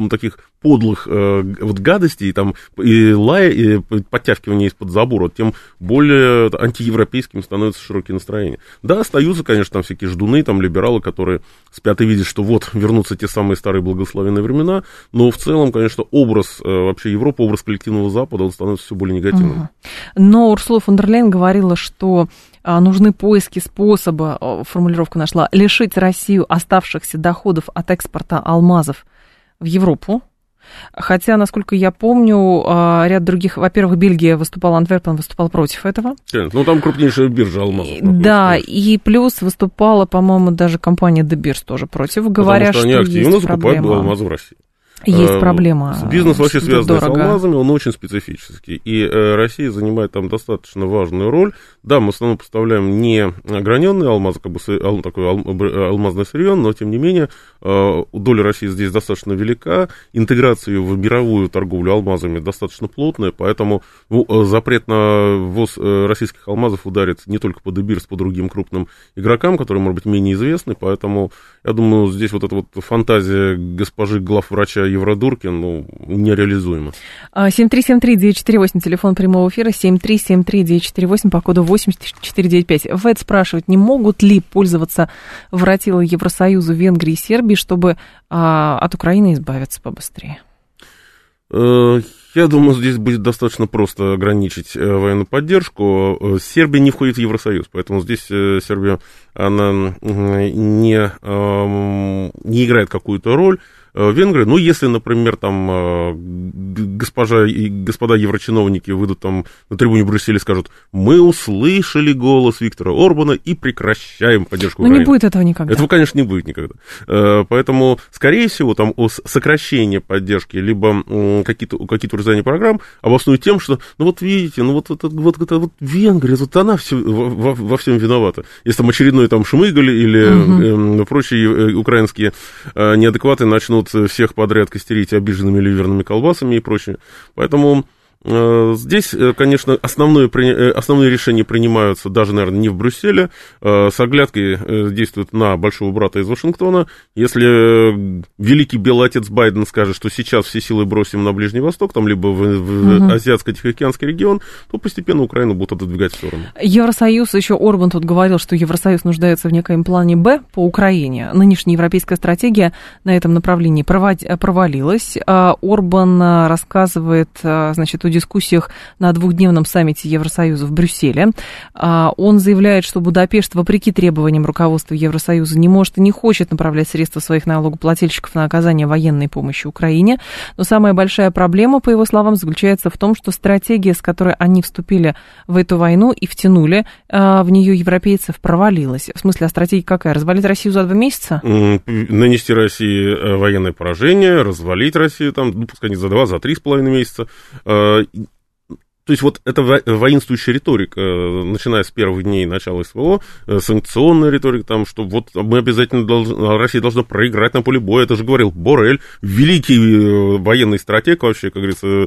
таких подлых э, вот гадостей, там, и лая, и подтягивания из-под забора, тем более антиевропейским становятся широкие настроения. Да, остаются, конечно, там всякие ждуны, там, либералы, которые спят и видят, что вот вернутся те самые старые благословенные времена, времена, но в целом, конечно, образ э, вообще Европы, образ коллективного Запада, он становится все более негативным. Но Урсула фон дер Лейн говорила, что а, нужны поиски способа, формулировку нашла, лишить Россию оставшихся доходов от экспорта алмазов в Европу, Хотя, насколько я помню, а, ряд других, во-первых, Бельгия выступала, Антверпен выступал против этого. Ну, там крупнейшая биржа алмазов. Да, и плюс выступала, по-моему, даже компания Дебирс тоже против, говоря, Потому что, они активно закупают проблема. алмазы в России. Есть э, проблема. Бизнес вообще дорого. с алмазами, он очень специфический. И э, Россия занимает там достаточно важную роль. Да, мы в основном поставляем не ограненные алмазы, как бы такой алмазный сырье, но тем не менее э, доля России здесь достаточно велика. Интеграция в мировую торговлю алмазами достаточно плотная, поэтому ну, запрет на ввоз российских алмазов ударит не только по Дебирс, по другим крупным игрокам, которые, может быть, менее известны. Поэтому я думаю, здесь вот эта вот фантазия госпожи главврача Евродуркин, ну, нереализуемо. 7373948, а, телефон прямого эфира, 7373948 по коду 8495. ВЭД спрашивает, не могут ли пользоваться воротилы Евросоюза, Венгрии и Сербии, чтобы а, от Украины избавиться побыстрее? Э, я думаю, здесь будет достаточно просто ограничить э, военную поддержку. Э, Сербия не входит в Евросоюз, поэтому здесь Сербия она не, не играет какую-то роль. Э, венгры. Ну, если, например, там э, госпожа и господа еврочиновники выйдут там на трибуне Брюсселя и скажут, мы услышали голос Виктора Орбана и прекращаем поддержку Ну, не будет этого никогда. Этого, конечно, не будет никогда. Э, поэтому, скорее всего, там сокращение поддержки, либо какие-то какие урезания программ обоснуют тем, что, ну, вот видите, ну, вот, вот, вот, вот, вот Венгрия, вот она все, во, во всем виновата. Если там очередной там Шмыгаль или угу. прочие украинские неадекваты начнут будут всех подряд костерить обиженными ливерными колбасами и прочее. Поэтому Э, здесь, э, конечно, основное, э, основные решения принимаются даже, наверное, не в Брюсселе. С оглядкой действуют на большого брата из Вашингтона. Если великий белый отец Байден скажет, что сейчас все силы бросим на Ближний Восток, там либо в, в угу. Азиатско-Тихоокеанский регион, то постепенно Украину будут отодвигать в сторону. Евросоюз, еще Орбан тут говорил, что Евросоюз нуждается в некоем плане «Б» по Украине. Нынешняя европейская стратегия на этом направлении провалилась. Орбан рассказывает, значит, у дискуссиях на двухдневном саммите Евросоюза в Брюсселе. А, он заявляет, что Будапешт, вопреки требованиям руководства Евросоюза, не может и не хочет направлять средства своих налогоплательщиков на оказание военной помощи Украине. Но самая большая проблема, по его словам, заключается в том, что стратегия, с которой они вступили в эту войну и втянули а, в нее европейцев, провалилась. В смысле, а стратегия какая? Развалить Россию за два месяца? Нанести России э, военное поражение, развалить Россию, там, ну, пускай не за два, за три с половиной месяца. То есть вот эта воинствующая риторика, э, начиная с первых дней начала СВО, э, санкционная риторика, там, что вот мы обязательно должны, Россия должна проиграть на поле боя, это же говорил Борель, великий э, военный стратег вообще, как говорится,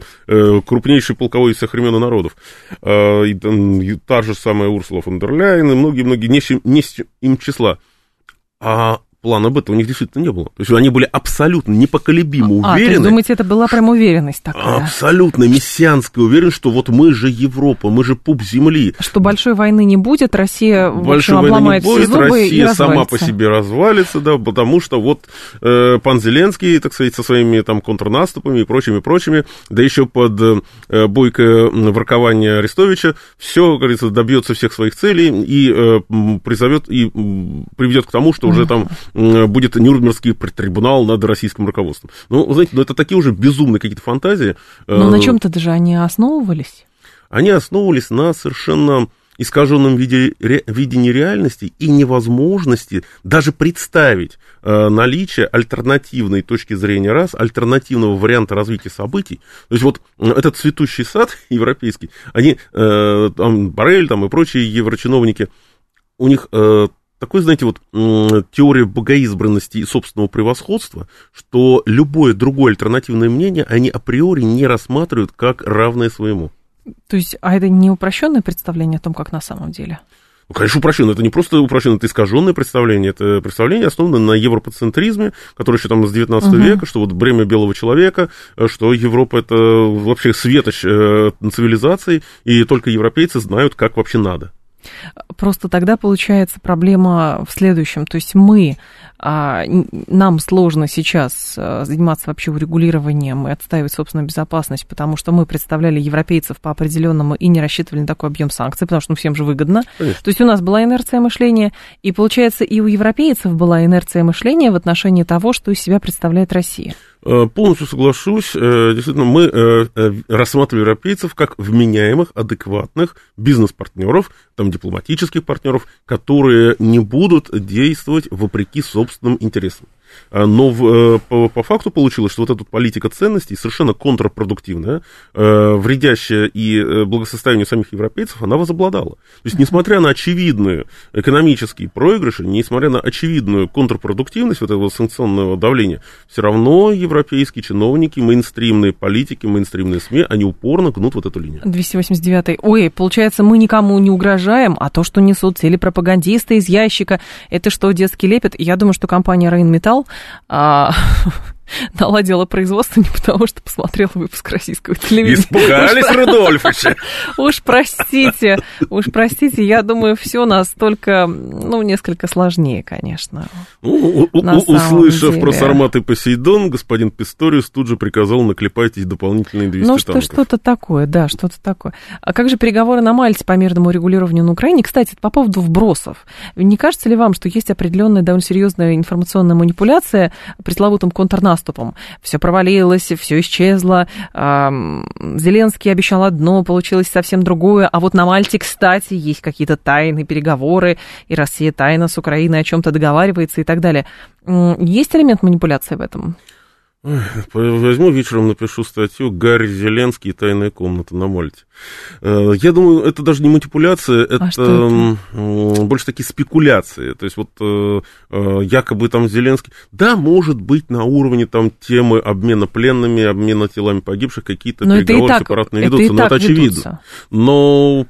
крупнейший полковой из всех времен народов. И, и та же самая Урсула фон дер Ляйен и многие-многие, не, не им числа. А плана Б у них действительно не было. То есть они были абсолютно непоколебимо уверены. А, то думаете, это была прям уверенность такая? Абсолютно мессианская уверенность, что вот мы же Европа, мы же пуп земли. Что большой войны не будет, Россия, в большой общем, обломает не будет, зубы Россия сама по себе развалится, да, потому что вот э, пан Зеленский, так сказать, со своими там контрнаступами и прочими, прочими, да еще под э, бойкое воркование Арестовича, все, говорится, добьется всех своих целей и э, призовет и приведет к тому, что уже там будет Нюрнбергский трибунал над российским руководством. Ну, знаете, ну, это такие уже безумные какие-то фантазии. Но на э, чем-то даже они основывались? Они основывались на совершенно искаженном виде, ре, видении реальности и невозможности даже представить э, наличие альтернативной точки зрения раз, альтернативного варианта развития событий. То есть вот этот цветущий сад европейский, они, э, там, Барель там, и прочие еврочиновники, у них э, такой, знаете, вот теория богоизбранности и собственного превосходства, что любое другое альтернативное мнение они априори не рассматривают как равное своему. То есть, а это не упрощенное представление о том, как на самом деле? Ну, конечно, упрощенное. Это не просто упрощенное, это искаженное представление. Это представление основано на европоцентризме, который еще там с 19 угу. века, что вот бремя белого человека, что Европа это вообще светоч э, цивилизации, и только европейцы знают, как вообще надо. Просто тогда получается проблема в следующем. То есть мы, а, нам сложно сейчас а, заниматься вообще урегулированием и отстаивать собственную безопасность, потому что мы представляли европейцев по определенному и не рассчитывали на такой объем санкций, потому что ну, всем же выгодно. Конечно. То есть у нас была инерция мышления, и получается и у европейцев была инерция мышления в отношении того, что из себя представляет Россия. Э, полностью соглашусь. Э, действительно, мы э, рассматриваем европейцев как вменяемых, адекватных бизнес-партнеров, там, дипломатических партнеров, которые не будут действовать вопреки собственным интересам. А, но в, э, по, по факту получилось, что вот эта политика ценностей совершенно контрпродуктивная, э, вредящая и э, благосостоянию самих европейцев, она возобладала. То есть, несмотря на очевидные экономические проигрыши, несмотря на очевидную контрпродуктивность вот этого санкционного давления, все равно европейские чиновники, мейнстримные политики, мейнстримные СМИ, они упорно гнут вот эту линию. 289. Ой, получается, мы никому не угрожаем, а то, что несут телепропагандисты из ящика, это что, детский лепет? Я думаю, что компания Рейнметалл а, наладила производство не потому, что посмотрела выпуск российского телевидения. Испугались Рудольфовича. Уж простите, уж простите, я думаю, все настолько, ну, несколько сложнее, конечно. Ну, услышав про Сармат и Посейдон, господин Писториус тут же приказал наклепать дополнительные 200 Ну, что, что-то такое, да, что-то такое. А как же переговоры на Мальте по мирному регулированию на Украине? Кстати, по поводу вбросов. Не кажется ли вам, что есть определенная довольно серьезная информационная манипуляция пресловутым контрнаступом наступом. Все провалилось, все исчезло. Зеленский обещал одно, получилось совсем другое. А вот на Мальте, кстати, есть какие-то тайные переговоры, и Россия тайно с Украиной о чем-то договаривается и так далее. Есть элемент манипуляции в этом? Возьму вечером, напишу статью «Гарри Зеленский. Тайная комната на Мальте». Э, я думаю, это даже не манипуляция, это, а это? больше такие спекуляции. То есть вот э, э, якобы там Зеленский... Да, может быть, на уровне там темы обмена пленными, обмена телами погибших какие-то переговоры сепаратные ведутся, но это очевидно. Ведутся. Но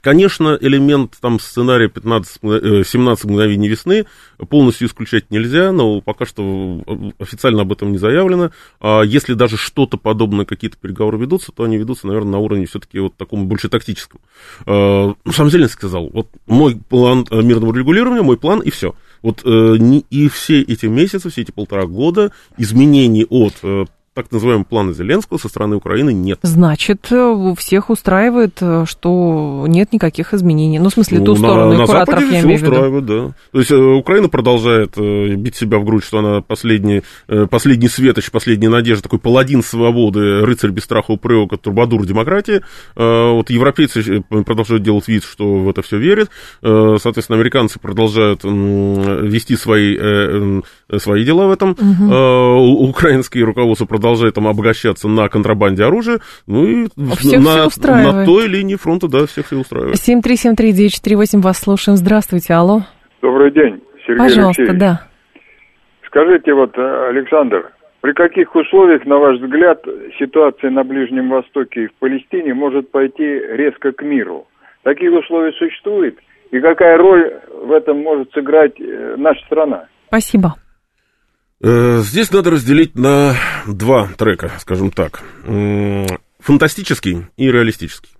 Конечно, элемент там сценария 15, 17 э, мгновений весны полностью исключать нельзя, но пока что официально об этом не заявлено. А если даже что-то подобное, какие-то переговоры ведутся, то они ведутся, наверное, на уровне все-таки вот такому больше тактическом. А, ну, сам Зеленский сказал, вот мой план э, мирного регулирования, мой план и все. Вот э, и все эти месяцы, все эти полтора года изменений от так называемого плана Зеленского со стороны Украины нет. Значит, э, всех устраивает, э, что нет никаких изменений. Ну, в смысле, ну, ту сторону на, кураторов, на Западе я все устраивает, да. То есть э, Украина продолжает бить себя в грудь, что она последний, последний светоч, последняя надежда, такой паладин свободы, рыцарь без страха упрека, турбадур демократии. Вот европейцы продолжают делать вид, что в это все верят. Соответственно, американцы продолжают вести свои, свои дела в этом. Угу. Украинские руководство продолжают продолжает там обогащаться на контрабанде оружия, ну и всех на, все на той линии фронта, да, всех все устраивает. 7373948, вас слушаем. Здравствуйте, алло. Добрый день, Сергей Пожалуйста, Алексеевич. да. Скажите, вот, э, Александр, при каких условиях, на ваш взгляд, ситуация на Ближнем Востоке и в Палестине может пойти резко к миру? Такие условия существуют? И какая роль в этом может сыграть э, наша страна? Спасибо. Э, Здесь надо разделить на два трека, скажем так. Фантастический и реалистический.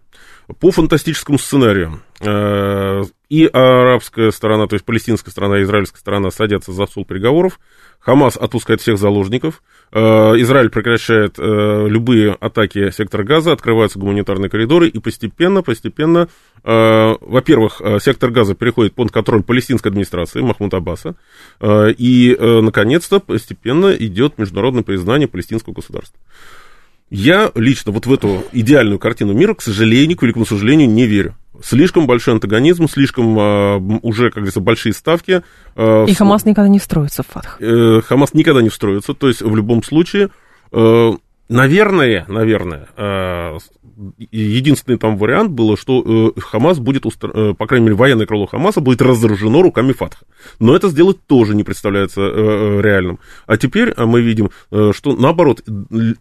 По фантастическому сценарию э, и арабская сторона, то есть палестинская сторона и израильская сторона садятся за стол переговоров. Хамас отпускает всех заложников. Э, Израиль прекращает э, любые атаки сектора газа, открываются гуманитарные коридоры, и постепенно, постепенно, во-первых, сектор газа переходит под контроль палестинской администрации Махмуд Аббаса, и, наконец-то, постепенно идет международное признание палестинского государства. Я лично вот в эту идеальную картину мира, к сожалению, к великому сожалению, не верю. Слишком большой антагонизм, слишком э, уже, как говорится, большие ставки. э, И Хамас никогда не встроится в Фатх. э, Хамас никогда не встроится. То есть, в любом случае, э, наверное, наверное, э, единственный там вариант было, что э, Хамас будет, э, по крайней мере, военное крыло Хамаса будет разоружено руками Фатха. Но это сделать тоже не представляется реальным. А теперь э, мы видим, что наоборот,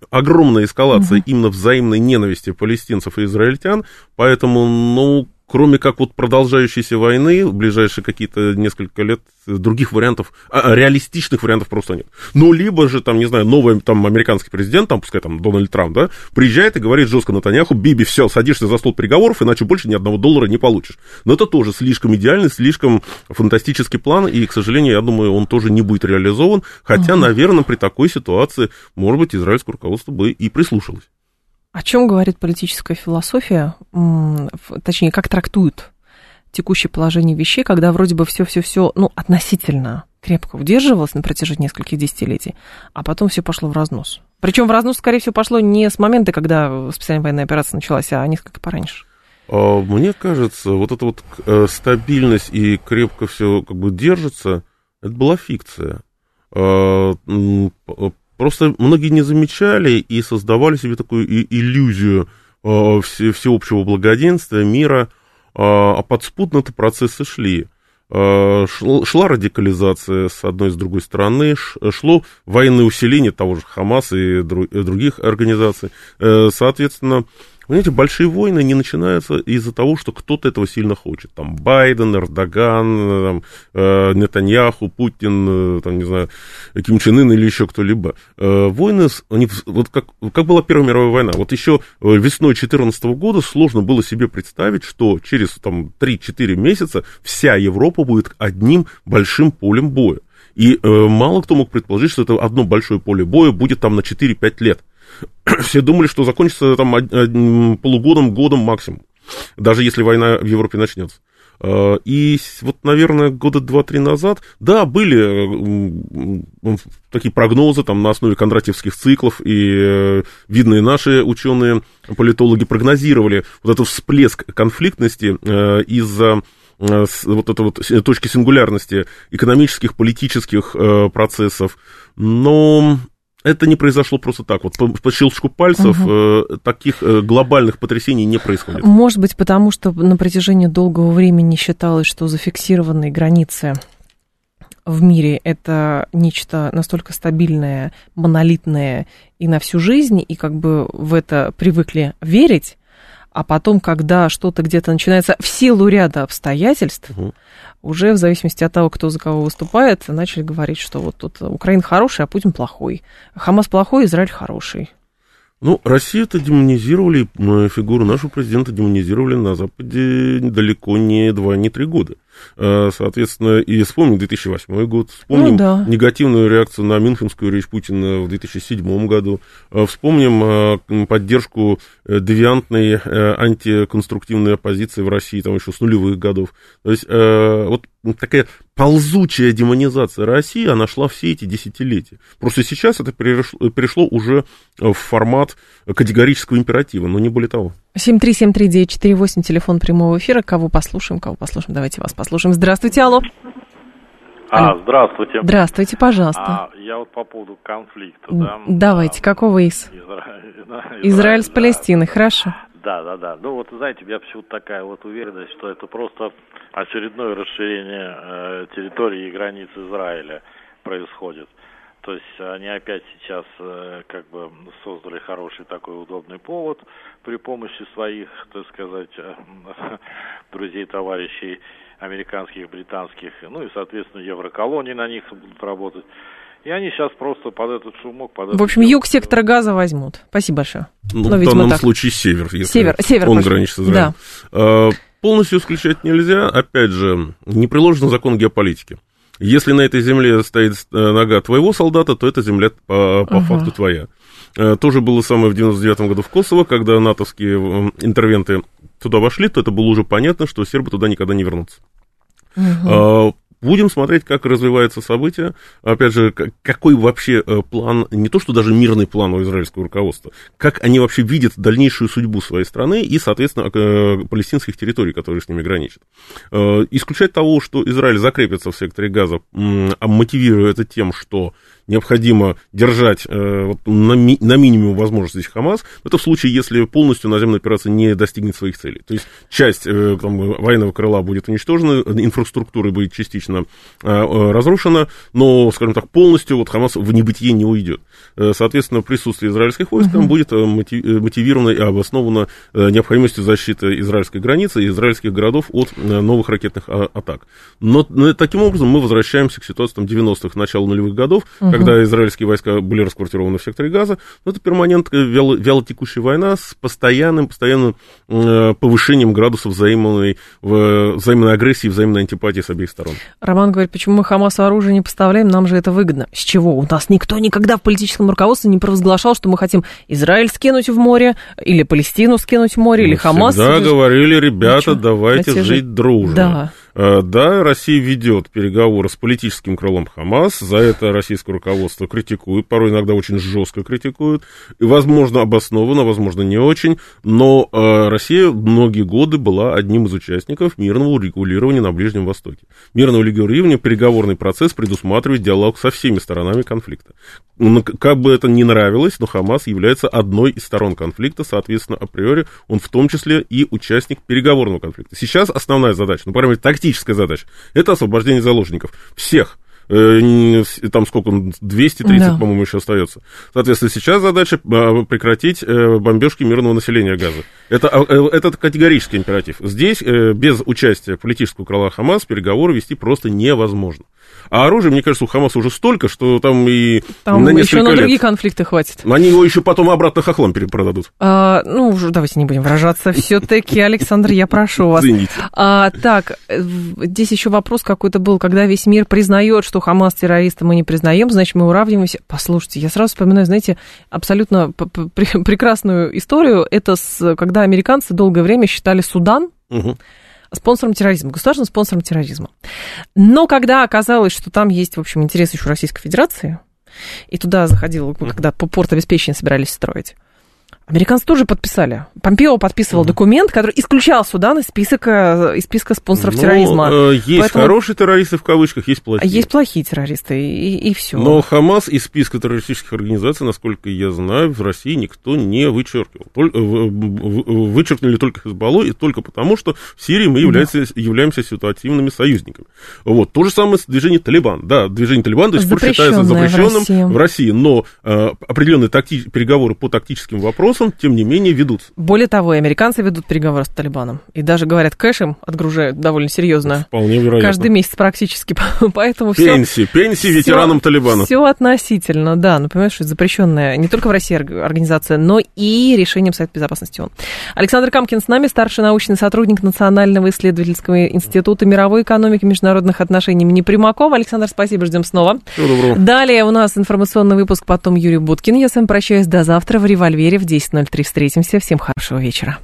огромная эскалация именно взаимной ненависти палестинцев и израильтян, поэтому, ну, кроме как вот продолжающейся войны, в ближайшие какие-то несколько лет других вариантов, а, а, реалистичных вариантов просто нет. Ну, либо же, там, не знаю, новый там американский президент, там, пускай там Дональд Трамп, да, приезжает и говорит жестко Натаньяху, Биби, все, садишься за стол переговоров, иначе больше ни одного доллара не получишь. Но это тоже слишком идеальный, слишком фантастический план, и, к сожалению, я думаю, он тоже не будет реализован, хотя, наверное, при такой ситуации, может быть, израильское руководство бы и прислушалось. О чем говорит политическая философия, точнее, как трактует текущее положение вещей, когда вроде бы все-все-все, ну, относительно крепко удерживалось на протяжении нескольких десятилетий, а потом все пошло в разнос. Причем в разнос, скорее всего, пошло не с момента, когда специальная военная операция началась, а несколько пораньше. А, Мне кажется, вот эта вот э, стабильность и крепко все как бы держится, это была фикция. Просто многие не замечали и создавали себе такую и- иллюзию а, все- всеобщего благоденствия, мира, а а подспудно-то процессы шли. Шл- Шла радикализация с одной и с другой стороны, шло военное усиление того же Хамаса и других организаций. Э, Соответственно, Понимаете, большие войны не начинаются из-за того, что кто-то этого сильно хочет. Там Байден, Эрдоган, там, э, Нетаньяху, Путин, э, там, не знаю, Ким Чен Ын или еще кто-либо. Э, войны, они, вот как, как была Первая мировая война. Вот еще э, весной 2014 года сложно было себе представить, что через там, 3-4 месяца вся Европа будет одним большим полем боя. И э, мало кто мог предположить, что это одно большое поле боя будет там на 4-5 лет. Все думали, что закончится там полугодом, годом максимум. Даже если война в Европе начнется. Э, И вот, наверное, года два-три назад, да, были такие прогнозы там на основе кондратьевских циклов, и э, видные наши ученые, политологи прогнозировали вот этот всплеск конфликтности э, из-за э, вот этой вот точки сингулярности экономических, политических процессов. Но это не произошло просто так. Вот по, по щелчку пальцев э, таких э, глобальных потрясений не происходит. Может быть, потому что на протяжении долгого времени считалось, что зафиксированные границы в мире это нечто настолько стабильное, монолитное и на всю жизнь, и как бы в это привыкли верить, а потом, когда что-то где-то начинается в силу ряда обстоятельств, Мгм. уже в зависимости от того, кто за кого выступает, начали говорить, что вот тут Украина хороший, а Путин плохой. Хамас плохой, Израиль хороший. Ну, Россию-то демонизировали, э, фигуру нашего президента демонизировали на Западе далеко не два, не три года. Э, Соответственно, и вспомним 2008 год, вспомним Ну да. негативную реакцию на Мюнхенскую речь Путина в 2007 году, э, вспомним э, поддержку девиантной антиконструктивной оппозиции в России там еще с нулевых годов. То есть вот такая ползучая демонизация России, она шла все эти десятилетия. Просто сейчас это перешло, перешло уже в формат категорического императива, но не более того. 7373948, телефон прямого эфира. Кого послушаем, кого послушаем? Давайте вас послушаем. Здравствуйте, алло. А, здравствуйте. Здравствуйте, пожалуйста. А, я вот по поводу конфликта, да. Давайте, какого из? Израиль, Израиль, Израиль с Палестиной, да. хорошо. Да, да, да. Ну вот, знаете, у меня почему-то такая вот уверенность, что это просто очередное расширение э, территории и границ Израиля происходит. То есть они опять сейчас э, как бы создали хороший такой удобный повод при помощи своих, так сказать, э, друзей, товарищей американских, британских, ну и, соответственно, евроколонии на них будут работать. И они сейчас просто под этот шумок... Под в общем, юг сектора газа возьмут. Спасибо большое. Ну, Но, в данном так. случае север, если север, север, он граничит с Израилем. Да. Полностью исключать нельзя. Опять же, не приложен закон геополитики. Если на этой земле стоит э, нога твоего солдата, то эта земля по, по uh-huh. факту твоя. Э, тоже было самое в 99 году в Косово, когда натовские интервенты туда вошли, то это было уже понятно, что сербы туда никогда не вернутся. Uh-huh. Будем смотреть, как развиваются события. Опять же, какой вообще э, план, не то что даже мирный план у израильского руководства, как они вообще видят дальнейшую судьбу своей страны и, соответственно, э, палестинских территорий, которые с ними граничат. Э, исключать того, что Израиль закрепится в секторе газа, а мотивируя это тем, что необходимо держать э, вот, на, ми, на минимум возможностей Хамас, это в случае, если полностью наземная операция не достигнет своих целей. То есть часть э, там, военного крыла будет уничтожена, инфраструктура будет частично э, э, разрушена, но, скажем так, полностью вот Хамас в небытие не уйдет. Э, соответственно, присутствие израильских войск там будет э, мотивировано и обосновано необходимостью защиты израильской границы и израильских городов от новых ракетных а, атак. Но таким образом мы возвращаемся к ситуации там, 90-х, начала нулевых годов, когда израильские войска были расквартированы в секторе Газа. Но это перманентная вяло, вялотекущая война с постоянным, постоянным э, повышением градусов взаимной, взаимной агрессии, взаимной антипатии с обеих сторон. Роман говорит, почему мы Хамасу оружие не поставляем, нам же это выгодно. С чего? У нас никто никогда в политическом руководстве не провозглашал, что мы хотим Израиль скинуть в море, или Палестину скинуть в море, мы или Хамас. Да, говорили, ребята, ну, давайте жить дружно. Да. Э, да, Россия ведет переговоры с политическим крылом Хамас, за это российское руководство критикует, порой иногда очень жестко критикует, и, возможно, обоснованно, возможно, не очень, но э, Россия многие годы была одним из участников мирного урегулирования на Ближнем Востоке. Мирного урегулирования, переговорный процесс предусматривает диалог со всеми сторонами конфликта. Ну, как бы это ни нравилось, но Хамас является одной из сторон конфликта, соответственно, априори он в том числе и участник переговорного конфликта. Сейчас основная задача, ну, по крайней мере, тактическая задача, это освобождение заложников. Всех там сколько, 230, да. по-моему, еще остается. Соответственно, сейчас задача а, прекратить э, бомбежки мирного населения Газа. Это, а, э, это категорический императив. Здесь без участия политического крыла Хамас переговоры вести просто невозможно. А оружия, мне кажется, у Хамаса уже столько, что там и там на несколько еще на лет. другие конфликты хватит. Они его еще потом обратно хохлам перепродадут. А, ну, уже давайте не будем выражаться. Все-таки, Александр, я прошу вас. Извините. А, так, здесь еще вопрос какой-то был, когда весь мир признает, что Хамас террориста мы не признаем, значит, мы уравниваемся. Послушайте, я сразу вспоминаю, знаете, абсолютно прекрасную историю. Это с, когда американцы долгое время считали Судан угу спонсором терроризма, государственным спонсором терроризма. Но когда оказалось, что там есть, в общем, интерес еще Российской Федерации, и туда заходил, когда порт обеспечения собирались строить, Американцы тоже подписали. Помпео подписывал mm документ, который исключал Судан из списка, из списка спонсоров Но, терроризма. Э, есть Поэтому... хорошие террористы в кавычках, есть плохие. Есть плохие террористы, и, и все. Но Хамас из списка террористических организаций, насколько я знаю, в России никто не вычеркивал. Только, вычеркнули только Хезбаллу, и только потому, что в Сирии мы являемся, да. являемся ситуативными союзниками. Вот. То же самое с движением Талибан. Да, движение Талибан до сих пор считается запрещенным в России, в России но э, определенные такти... переговоры по тактическим вопросам вопросам, тем не менее, ведутся. Более того, и американцы ведут переговоры с Талибаном. И даже, говорят, кэш им отгружают довольно серьезно. Вполне вероятно. Каждый месяц практически. Поэтому пенсии, все... Пенсии ветеранам Талибана. Все относительно, да. Ну, понимаешь, что запрещенная не только в России организация, но и решением Совета Безопасности ООН. Александр Камкин с нами, старший научный сотрудник Национального исследовательского института мировой экономики и международных отношений имени Примакова. Александр, спасибо, ждем снова. Всего доброго. Далее у нас информационный выпуск, потом Юрий Буткин. Я с вами прощаюсь до завтра в «Револьвере» в 10 10.03 встретимся. Всем хорошего вечера.